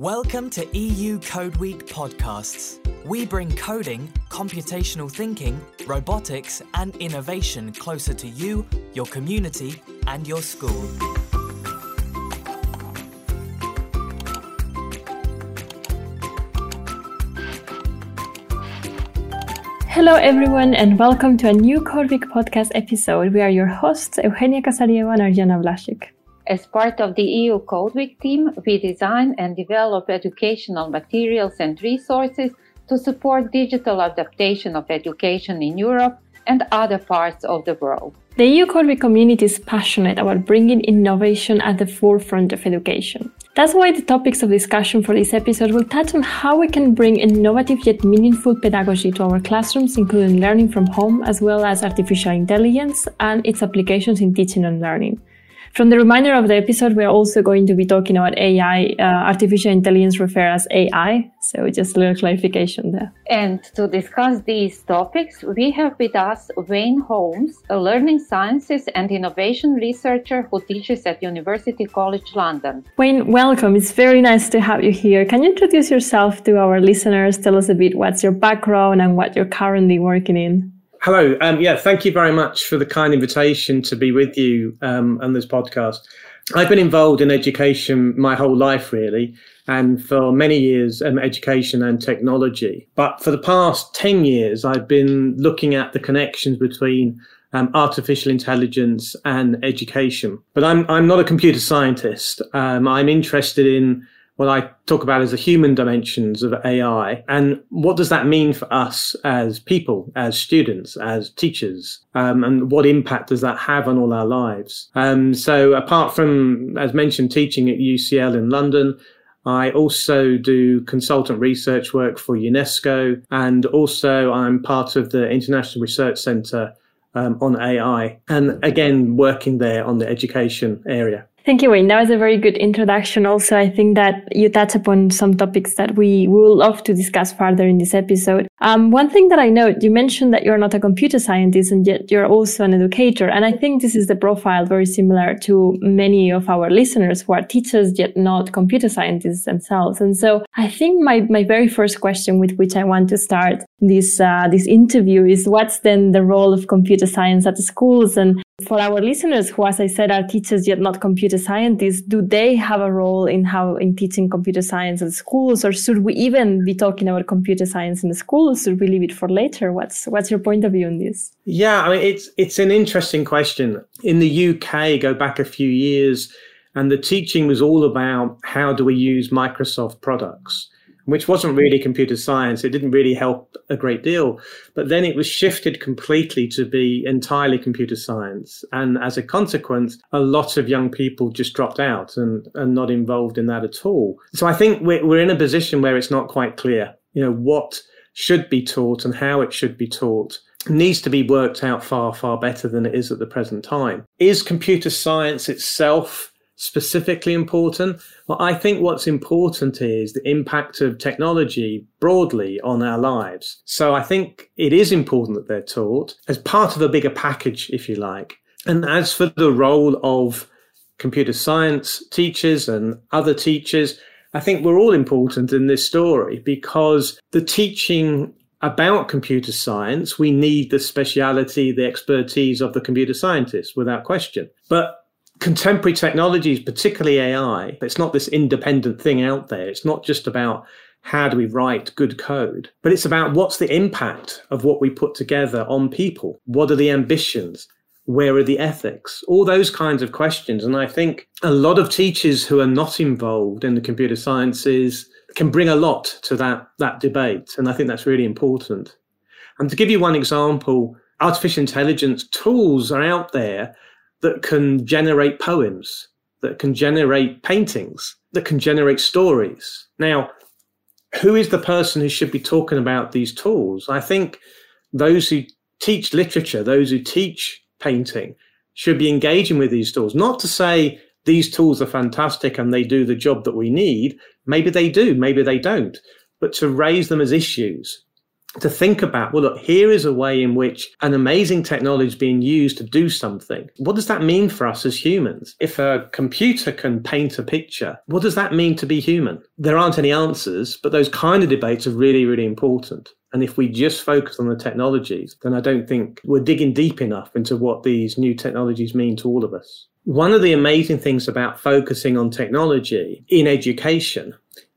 Welcome to EU Code Week podcasts. We bring coding, computational thinking, robotics, and innovation closer to you, your community, and your school. Hello, everyone, and welcome to a new Code Week podcast episode. We are your hosts, Eugenia Casariego and Arjana Blazic. As part of the EU Code Week team, we design and develop educational materials and resources to support digital adaptation of education in Europe and other parts of the world. The EU Code Week community is passionate about bringing innovation at the forefront of education. That's why the topics of discussion for this episode will touch on how we can bring innovative yet meaningful pedagogy to our classrooms, including learning from home, as well as artificial intelligence and its applications in teaching and learning. From the reminder of the episode, we're also going to be talking about AI, uh, artificial intelligence referred as AI. So just a little clarification there. And to discuss these topics, we have with us Wayne Holmes, a learning sciences and innovation researcher who teaches at University College London. Wayne, welcome. It's very nice to have you here. Can you introduce yourself to our listeners? Tell us a bit what's your background and what you're currently working in. Hello. Um, yeah, thank you very much for the kind invitation to be with you um, on this podcast. I've been involved in education my whole life, really, and for many years, um, education and technology. But for the past 10 years, I've been looking at the connections between um, artificial intelligence and education. But I'm, I'm not a computer scientist. Um, I'm interested in what I talk about as the human dimensions of AI. And what does that mean for us as people, as students, as teachers? Um, and what impact does that have on all our lives? Um, so apart from, as mentioned, teaching at UCL in London, I also do consultant research work for UNESCO, and also I'm part of the International Research Centre um, on AI, and again working there on the education area. Thank you, Wayne. That was a very good introduction. Also, I think that you touch upon some topics that we will love to discuss further in this episode. Um, one thing that I note, you mentioned that you're not a computer scientist and yet you're also an educator. And I think this is the profile very similar to many of our listeners who are teachers yet not computer scientists themselves. And so I think my, my very first question with which I want to start this, uh, this interview is what's then the role of computer science at the schools and for our listeners who, as I said, are teachers yet not computer scientists, do they have a role in how in teaching computer science at schools, or should we even be talking about computer science in the schools? Should we leave it for later? What's what's your point of view on this? Yeah, I mean it's it's an interesting question. In the UK, go back a few years, and the teaching was all about how do we use Microsoft products which wasn't really computer science. It didn't really help a great deal. But then it was shifted completely to be entirely computer science. And as a consequence, a lot of young people just dropped out and are not involved in that at all. So I think we're, we're in a position where it's not quite clear, you know, what should be taught and how it should be taught needs to be worked out far, far better than it is at the present time. Is computer science itself specifically important? Well, I think what's important is the impact of technology broadly on our lives. So I think it is important that they're taught as part of a bigger package, if you like. And as for the role of computer science teachers and other teachers, I think we're all important in this story because the teaching about computer science, we need the speciality, the expertise of the computer scientist without question. But contemporary technologies, particularly AI, it's not this independent thing out there. It's not just about how do we write good code, but it's about what's the impact of what we put together on people? What are the ambitions? Where are the ethics? All those kinds of questions. And I think a lot of teachers who are not involved in the computer sciences can bring a lot to that, that debate. And I think that's really important. And to give you one example, artificial intelligence tools are out there that can generate poems, that can generate paintings, that can generate stories. Now, who is the person who should be talking about these tools? I think those who teach literature, those who teach painting, should be engaging with these tools. Not to say these tools are fantastic and they do the job that we need. Maybe they do, maybe they don't. But to raise them as issues to think about, well, look, here is a way in which an amazing technology is being used to do something. What does that mean for us as humans? If a computer can paint a picture, what does that mean to be human? There aren't any answers, but those kind of debates are really, really important. And if we just focus on the technologies, then I don't think we're digging deep enough into what these new technologies mean to all of us. One of the amazing things about focusing on technology in education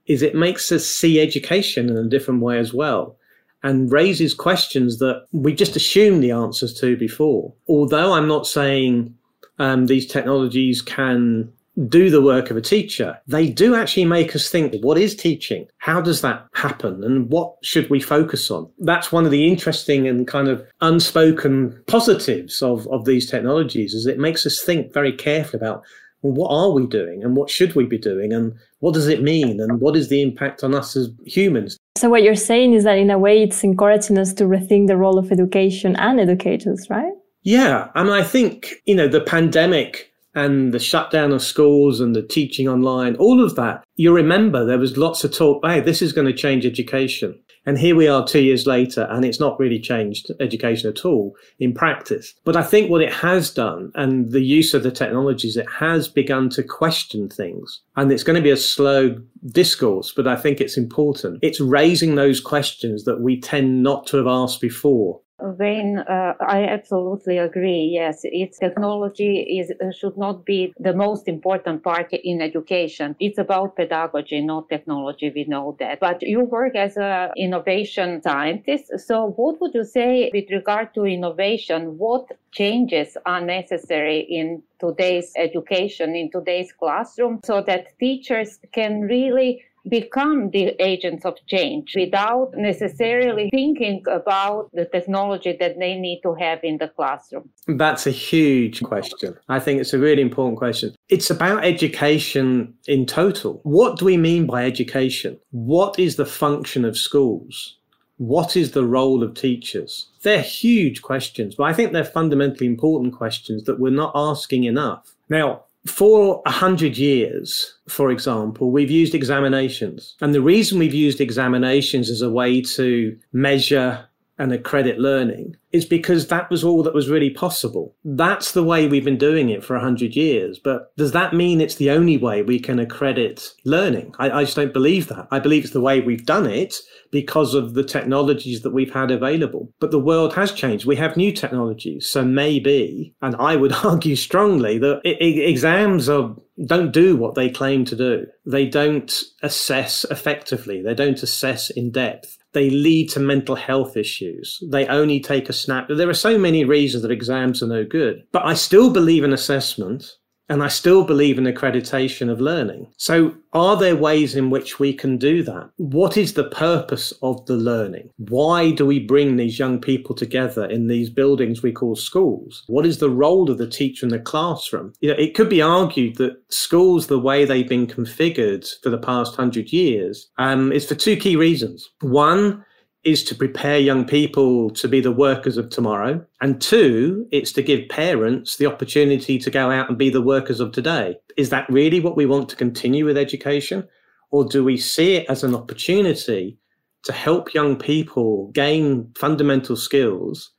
is it makes us see education in a different way as well and raises questions that we just assumed the answers to before. Although I'm not saying um, these technologies can do the work of a teacher, they do actually make us think what is teaching? How does that happen? And what should we focus on? That's one of the interesting and kind of unspoken positives of, of these technologies is it makes us think very carefully about well, what are we doing and what should we be doing and what does it mean and what is the impact on us as humans? So what you're saying is that in a way it's encouraging us to rethink the role of education and educators, right? Yeah. I mean, I think, you know, the pandemic and the shutdown of schools and the teaching online, all of that, you remember there was lots of talk, hey, this is going to change education. And here we are two years later, and it's not really changed education at all in practice. But I think what it has done and the use of the technologies, it has begun to question things. And it's going to be a slow discourse, but I think it's important. It's raising those questions that we tend not to have asked before. Wayne, uh, I absolutely agree. Yes, its technology is uh, should not be the most important part in education. It's about pedagogy, not technology. We know that. But you work as an innovation scientist. So, what would you say with regard to innovation? What changes are necessary in today's education, in today's classroom, so that teachers can really become the agents of change without necessarily thinking about the technology that they need to have in the classroom? That's a huge question. I think it's a really important question. It's about education in total. What do we mean by education? What is the function of schools? What is the role of teachers? They're huge questions, but I think they're fundamentally important questions that we're not asking enough. Now, for a hundred years, for example, we've used examinations. And the reason we've used examinations as a way to measure and accredit learning is because that was all that was really possible. That's the way we've been doing it for 100 years. But does that mean it's the only way we can accredit learning? I, I, just don't believe that. I believe it's the way we've done it because of the technologies that we've had available. But the world has changed. We have new technologies. So maybe, and I would argue strongly that exams are don't do what they claim to do. They don't assess effectively. They don't assess in depth they lead to mental health issues. They only take a snap. There are so many reasons that exams are no good. But I still believe in assessment and I still believe in accreditation of learning. So, are there ways in which we can do that? What is the purpose of the learning? Why do we bring these young people together in these buildings we call schools? What is the role of the teacher in the classroom? You know, it could be argued that schools, the way they've been configured for the past hundred years, um, is for two key reasons. One, is to prepare young people to be the workers of tomorrow. And two, it's to give parents the opportunity to go out and be the workers of today. Is that really what we want to continue with education? Or do we see it as an opportunity to help young people gain fundamental skills,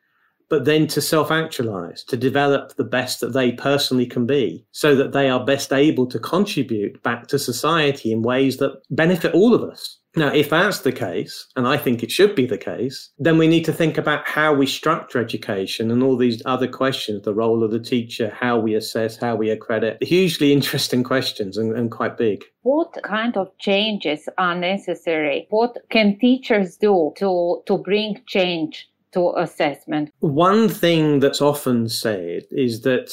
but then to self actualize, to develop the best that they personally can be so that they are best able to contribute back to society in ways that benefit all of us? Now, if that's the case, and I think it should be the case, then we need to think about how we structure education and all these other questions the role of the teacher, how we assess, how we accredit. Hugely interesting questions and, and quite big. What kind of changes are necessary? What can teachers do to, to bring change to assessment? One thing that's often said is that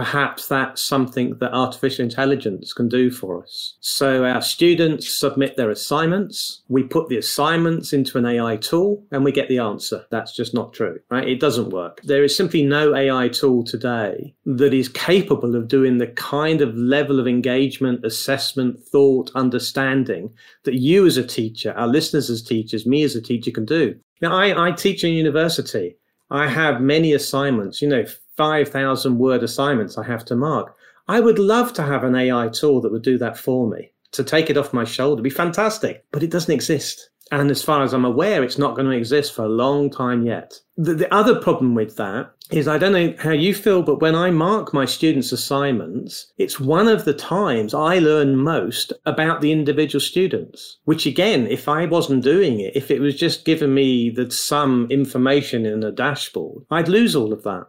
perhaps that's something that artificial intelligence can do for us. So our students submit their assignments, we put the assignments into an AI tool and we get the answer. That's just not true, right? It doesn't work. There is simply no AI tool today that is capable of doing the kind of level of engagement, assessment, thought, understanding that you as a teacher, our listeners as teachers, me as a teacher can do. Now, I, I teach in university. I have many assignments, you know, 5,000 word assignments I have to mark. I would love to have an AI tool that would do that for me. to take it off my shoulder, be fantastic. But it doesn't exist. And as far as I'm aware, it's not going to exist for a long time yet. The, the, other problem with that is I don't know how you feel, but when I mark my students' assignments, it's one of the times I learn most about the individual students, which again, if I wasn't doing it, if it was just giving me the, some information in a dashboard, I'd lose all of that.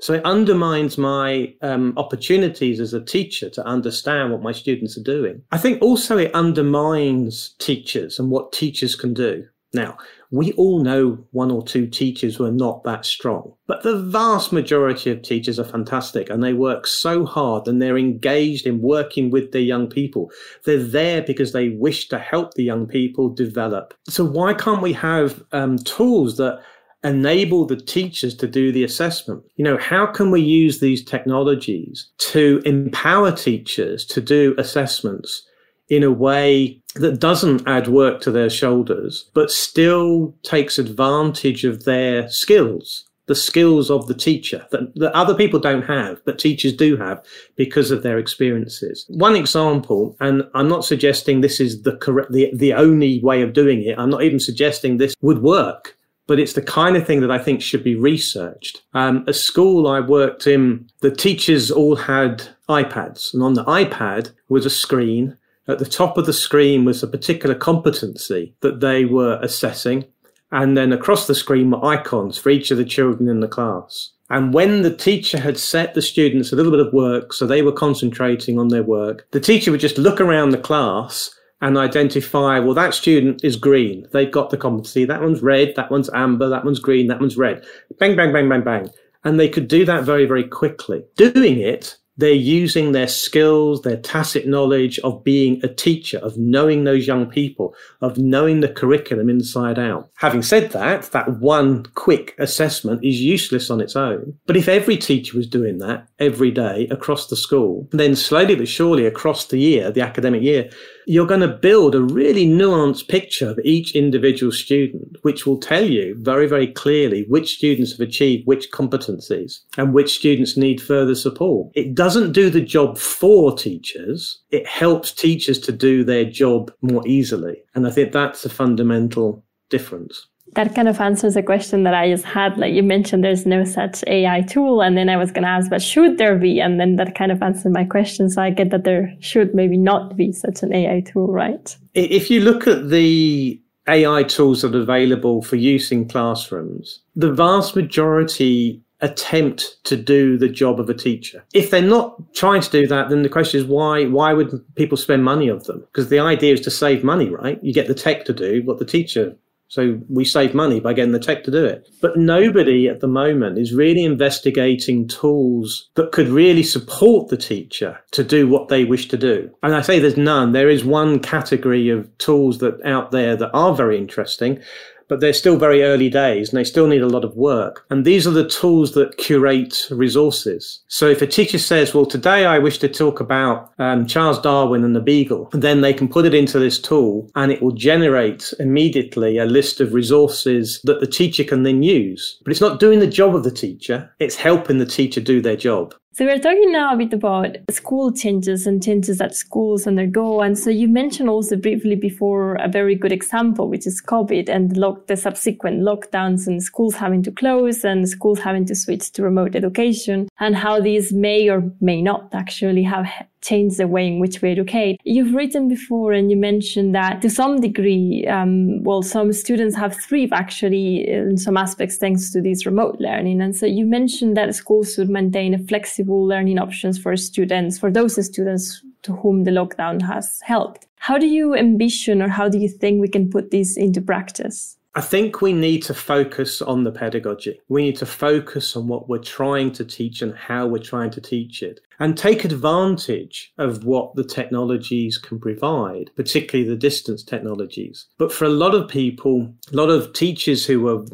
So it undermines my um, opportunities as a teacher to understand what my students are doing. I think also it undermines teachers and what teachers can do. Now, we all know one or two teachers who are not that strong, but the vast majority of teachers are fantastic and they work so hard and they're engaged in working with their young people. They're there because they wish to help the young people develop. So why can't we have um, tools that enable the teachers to do the assessment. You know, how can we use these technologies to empower teachers to do assessments in a way that doesn't add work to their shoulders, but still takes advantage of their skills? the skills of the teacher that, that other people don't have, but teachers do have because of their experiences. One example, and I'm not suggesting this is the correct, the, the only way of doing it. I'm not even suggesting this would work, but it's the kind of thing that I think should be researched. Um, a school I worked in, the teachers all had iPads, and on the iPad was a screen. At the top of the screen was a particular competency that they were assessing. And then across the screen were icons for each of the children in the class. And when the teacher had set the students a little bit of work, so they were concentrating on their work, the teacher would just look around the class and identify, well, that student is green. They've got the competency. That one's red. That one's amber. That one's green. That one's red. Bang, bang, bang, bang, bang. And they could do that very, very quickly. Doing it they're using their skills, their tacit knowledge of being a teacher, of knowing those young people, of knowing the curriculum inside out. Having said that, that one quick assessment is useless on its own. But if every teacher was doing that every day across the school, then slowly but surely across the year, the academic year, you're going to build a really nuanced picture of each individual student, which will tell you very, very clearly which students have achieved which competencies and which students need further support. It doesn't do the job for teachers. It helps teachers to do their job more easily. And I think that's a fundamental difference that kind of answers a question that I just had. Like you mentioned, there's no such AI tool. And then I was going to ask, but should there be? And then that kind of answered my question. So I get that there should maybe not be such an AI tool, right? If you look at the AI tools that are available for use in classrooms, the vast majority attempt to do the job of a teacher. If they're not trying to do that, then the question is why why would people spend money on them? Because the idea is to save money, right? You get the tech to do what the teacher so we save money by getting the tech to do it. But nobody at the moment is really investigating tools that could really support the teacher to do what they wish to do. And I say there's none. There is one category of tools that out there that are very interesting but they're still very early days and they still need a lot of work. And these are the tools that curate resources. So if a teacher says, well, today I wish to talk about um, Charles Darwin and the beagle, then they can put it into this tool and it will generate immediately a list of resources that the teacher can then use. But it's not doing the job of the teacher. It's helping the teacher do their job. So we're talking now a bit about school changes and changes that schools undergo. And so you mentioned also briefly before a very good example, which is COVID and the, the subsequent lockdowns and schools having to close and schools having to switch to remote education and how these may or may not actually have change the way in which we educate. You've written before and you mentioned that to some degree, um, well, some students have thrived actually in some aspects thanks to this remote learning. And so you mentioned that schools should maintain a flexible learning options for students, for those students to whom the lockdown has helped. How do you envision or how do you think we can put this into practice? I think we need to focus on the pedagogy. We need to focus on what we're trying to teach and how we're trying to teach it and take advantage of what the technologies can provide, particularly the distance technologies. But for a lot of people, a lot of teachers who were,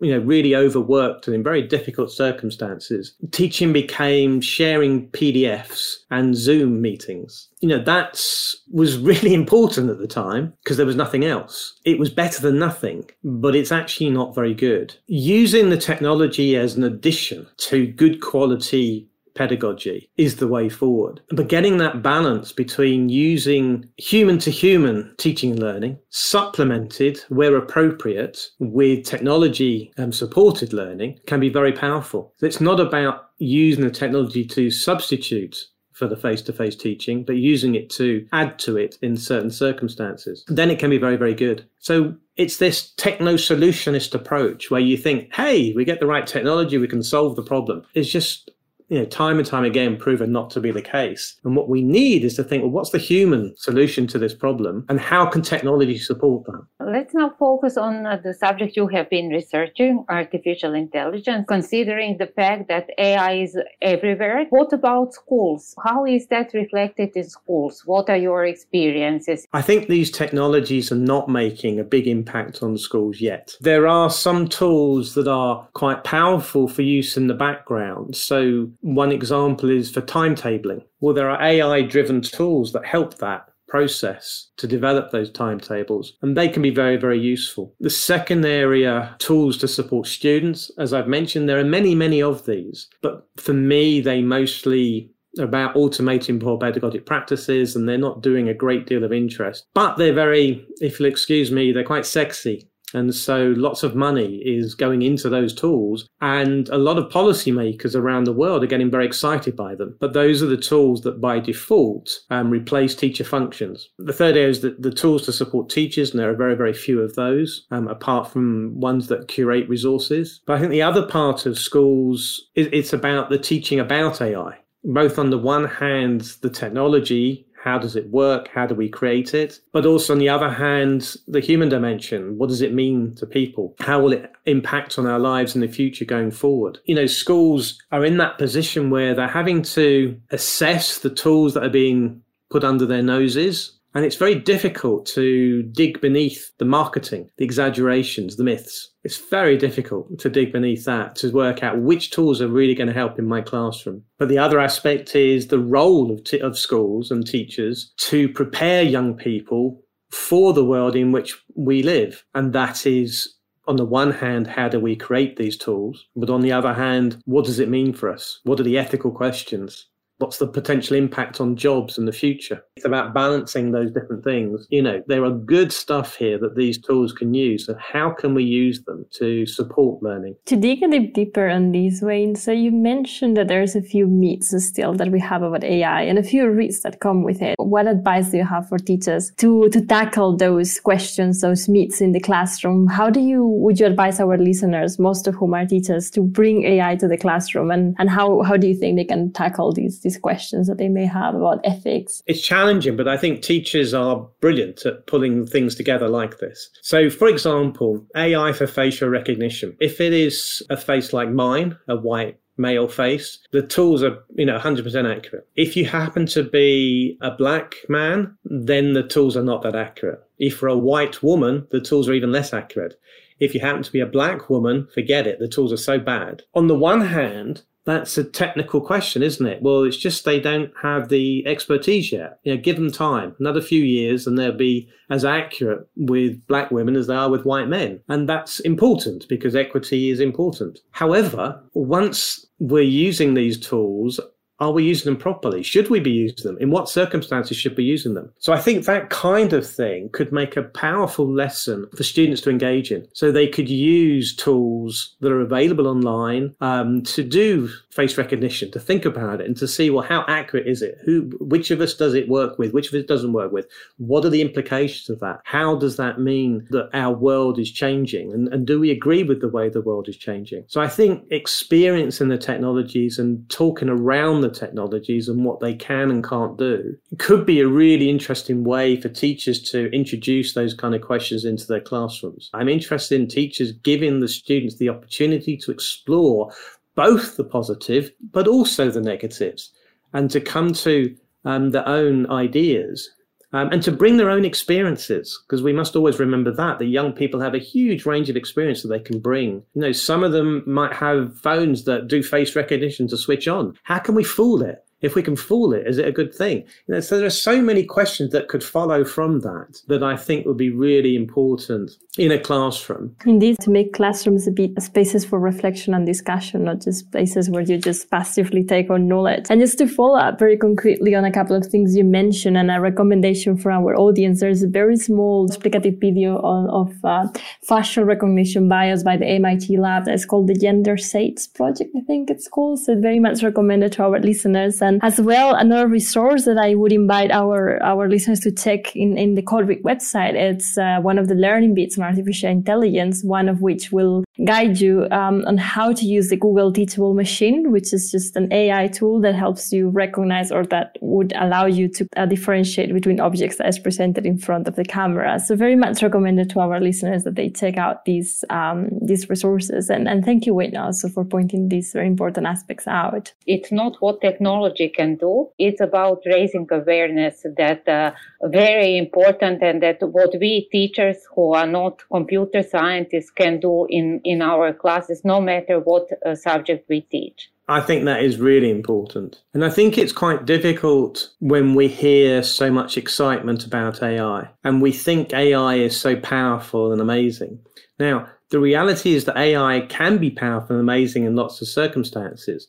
you know, really overworked and in very difficult circumstances, teaching became sharing PDFs and Zoom meetings. You know, that was really important at the time because there was nothing else. It was better than nothing, but it's actually not very good. Using the technology as an addition to good quality pedagogy is the way forward. But getting that balance between using human to human teaching and learning, supplemented where appropriate with technology um, supported learning, can be very powerful. It's not about using the technology to substitute for the face to face teaching, but using it to add to it in certain circumstances, then it can be very, very good. So it's this techno solutionist approach where you think, hey, we get the right technology, we can solve the problem. It's just you know, time and time again proven not to be the case. And what we need is to think, well, what's the human solution to this problem and how can technology support that? Let's now focus on uh, the subject you have been researching, artificial intelligence, considering the fact that AI is everywhere. What about schools? How is that reflected in schools? What are your experiences? I think these technologies are not making a big impact on schools yet. There are some tools that are quite powerful for use in the background. So one example is for timetabling. Well, there are AI driven tools that help that process to develop those timetables and they can be very very useful. The second area tools to support students as i've mentioned there are many many of these but for me they mostly about automating poor pedagogic practices and they're not doing a great deal of interest. But they're very if you'll excuse me they're quite sexy and so lots of money is going into those tools. And a lot of policymakers around the world are getting very excited by them. But those are the tools that by default um, replace teacher functions. The third area is that the tools to support teachers, and there are very, very few of those, um, apart from ones that curate resources. But I think the other part of schools, it's about the teaching about AI both on the one hand, the technology how does it work? How do we create it? But also, on the other hand, the human dimension. What does it mean to people? How will it impact on our lives in the future going forward? You know, schools are in that position where they're having to assess the tools that are being put under their noses and it's very difficult to dig beneath the marketing, the exaggerations, the myths. It's very difficult to dig beneath that to work out which tools are really going to help in my classroom. But the other aspect is the role of, t- of schools and teachers to prepare young people for the world in which we live. And that is on the one hand, how do we create these tools? But on the other hand, what does it mean for us? What are the ethical questions? What's the potential impact on jobs in the future? It's about balancing those different things. You know, there are good stuff here that these tools can use. So how can we use them to support learning? To dig a bit deeper on these, Wayne, so you mentioned that there's a few myths still that we have about AI and a few risks that come with it. What advice do you have for teachers to, to tackle those questions, those myths in the classroom? How do you, would you advise our listeners, most of whom are teachers, to bring AI to the classroom and, and how, how do you think they can tackle these questions that they may have about ethics. It's challenging, but I think teachers are brilliant at pulling things together like this. So, for example, AI for facial recognition. If it is a face like mine, a white male face, the tools are, you know, 100% accurate. If you happen to be a black man, then the tools are not that accurate. If you're a white woman, the tools are even less accurate. If you happen to be a black woman, forget it. The tools are so bad. On the one hand, that's a technical question, isn't it? Well, it's just they don't have the expertise yet. You know, give them time, another few years, and they'll be as accurate with black women as they are with white men. And that's important because equity is important. However, once we're using these tools, are we using them properly? Should we be using them? In what circumstances should we be using them? So I think that kind of thing could make a powerful lesson for students to engage in. So they could use tools that are available online um, to do face recognition, to think about it and to see, well, how accurate is it? Who, which of us does it work with? Which of us doesn't work with? What are the implications of that? How does that mean that our world is changing? And, and do we agree with the way the world is changing? So I think experience in the technologies and talking around the technologies and what they can and can't do. Could be a really interesting way for teachers to introduce those kind of questions into their classrooms. I'm interested in teachers giving the students the opportunity to explore both the positive but also the negatives and to come to um, their own ideas um, and to bring their own experiences because we must always remember that the young people have a huge range of experience that they can bring. You know some of them might have phones that do face recognition to switch on. How can we fool it If we can fool it, is it a good thing? You know, so there are so many questions that could follow from that that I think would be really important in a classroom. Indeed, to make classrooms a bit spaces for reflection and discussion, not just places where you just passively take on knowledge. And just to follow up very concretely on a couple of things you mentioned and a recommendation for our audience, there's a very small explicative video on, of uh, facial recognition bias by the MIT lab that's called the Gender Shades project, I think it's called. So very much recommended to our listeners. And as well, another resource that I would invite our, our listeners to check in, in the Week website. It's uh, one of the learning bits on artificial intelligence, one of which will guide you um, on how to use the Google Teachable Machine, which is just an AI tool that helps you recognize or that would allow you to uh, differentiate between objects as presented in front of the camera. So very much recommended to our listeners that they check out these um, these resources. And, and thank you, Whitney, also for pointing these very important aspects out. It's not what technology can do. It's about raising awareness that uh, very important and that what we teachers who are not computer scientists can do in, in our classes, no matter what uh, subject we teach. I think that is really important. And I think it's quite difficult when we hear so much excitement about AI and we think AI is so powerful and amazing. Now, the reality is that AI can be powerful and amazing in lots of circumstances.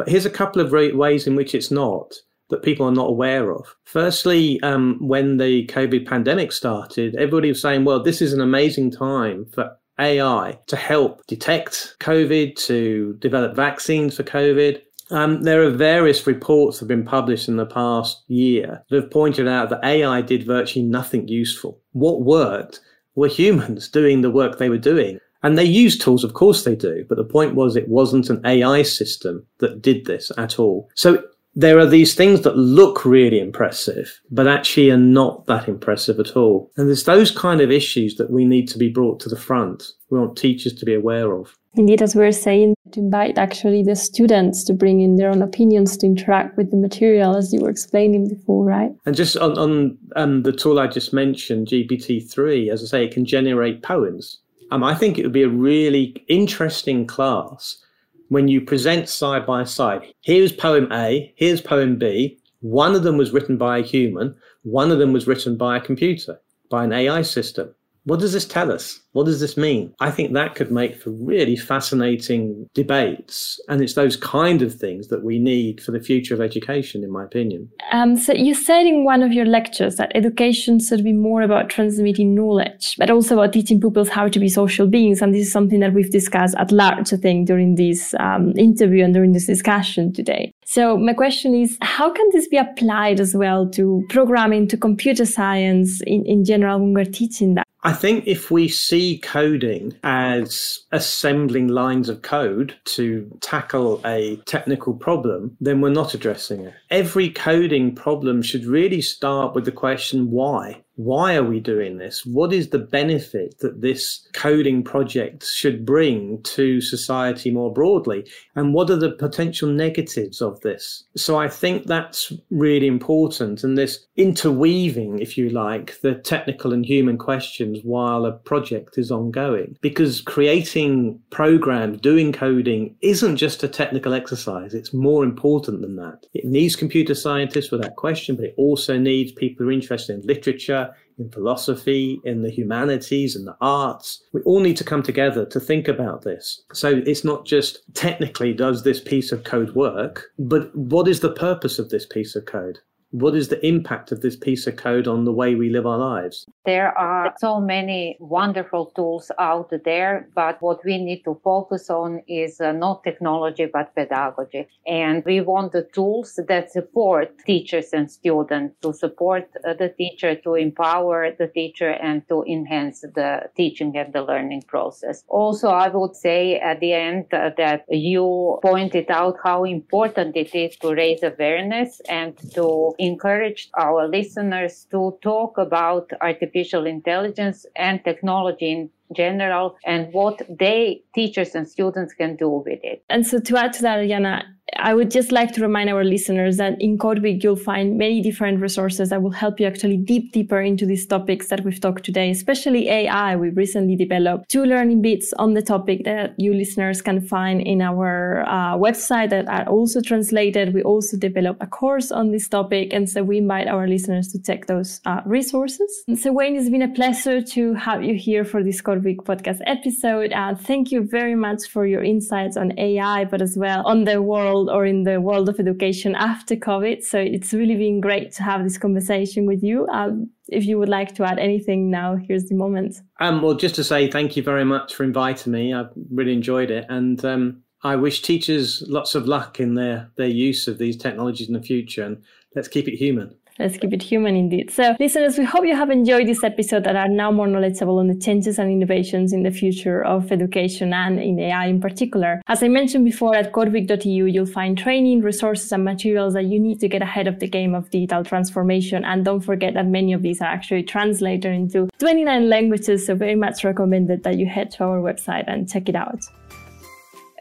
But here's a couple of ways in which it's not that people are not aware of. Firstly, um, when the COVID pandemic started, everybody was saying, well, this is an amazing time for AI to help detect COVID, to develop vaccines for COVID. Um, there are various reports that have been published in the past year that have pointed out that AI did virtually nothing useful. What worked were humans doing the work they were doing. And they use tools, of course they do, but the point was it wasn't an AI system that did this at all. So there are these things that look really impressive, but actually are not that impressive at all. And there's those kind of issues that we need to be brought to the front. We want teachers to be aware of. Indeed, as we are saying, to invite actually the students to bring in their own opinions to interact with the material, as you were explaining before, right? And just on, on um, the tool I just mentioned, GPT-3, as I say, it can generate poems. Um, I think it would be a really interesting class when you present side by side. Here's poem A, here's poem B. One of them was written by a human, one of them was written by a computer, by an AI system. What does this tell us? What does this mean? I think that could make for really fascinating debates. And it's those kind of things that we need for the future of education, in my opinion. Um, so you said in one of your lectures that education should be more about transmitting knowledge, but also about teaching pupils how to be social beings. And this is something that we've discussed at large, I think, during this um, interview and during this discussion today. So my question is, how can this be applied as well to programming, to computer science in, in general when we're teaching that? I think if we see coding as assembling lines of code to tackle a technical problem, then we're not addressing it. Every coding problem should really start with the question why? Why are we doing this? What is the benefit that this coding project should bring to society more broadly? And what are the potential negatives of this? So I think that's really important. And this interweaving, if you like, the technical and human questions while a project is ongoing. Because creating programs, doing coding isn't just a technical exercise. It's more important than that. It needs computer scientists without question, but it also needs people who are interested in literature, in philosophy, in the humanities, and the arts. We all need to come together to think about this. So it's not just technically does this piece of code work, but what is the purpose of this piece of code? What is the impact of this piece of code on the way we live our lives? There are so many wonderful tools out there, but what we need to focus on is uh, not technology, but pedagogy. And we want the tools that support teachers and students to support uh, the teacher, to empower the teacher and to enhance the teaching and the learning process. Also, I would say at the end uh, that you pointed out how important it is to raise awareness and to encouraged our listeners to talk about artificial intelligence and technology in general and what they teachers and students can do with it. And so to add to that Jana, I would just like to remind our listeners that in Code Week, you'll find many different resources that will help you actually deep deeper into these topics that we've talked today, especially AI. We recently developed two learning bits on the topic that you listeners can find in our uh, website that are also translated. We also developed a course on this topic. And so we invite our listeners to check those uh, resources. And so Wayne, it's been a pleasure to have you here for this Code Week podcast episode. Uh, thank you very much for your insights on AI, but as well on the world or in the world of education after COVID. So it's really been great to have this conversation with you. Um, if you would like to add anything now, here's the moment. Um, well, just to say thank you very much for inviting me. I've really enjoyed it. And um, I wish teachers lots of luck in their, their use of these technologies in the future. And let's keep it human. Let's keep it human indeed. So, listeners, we hope you have enjoyed this episode and are now more knowledgeable on the changes and innovations in the future of education and in AI in particular. As I mentioned before, at codeweek.eu, you'll find training, resources, and materials that you need to get ahead of the game of digital transformation. And don't forget that many of these are actually translated into 29 languages. So, very much recommended that you head to our website and check it out.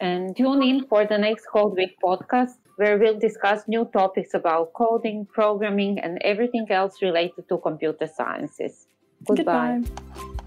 And tune in for the next Code Week podcast where we'll discuss new topics about coding, programming, and everything else related to computer sciences. Goodbye. Goodbye.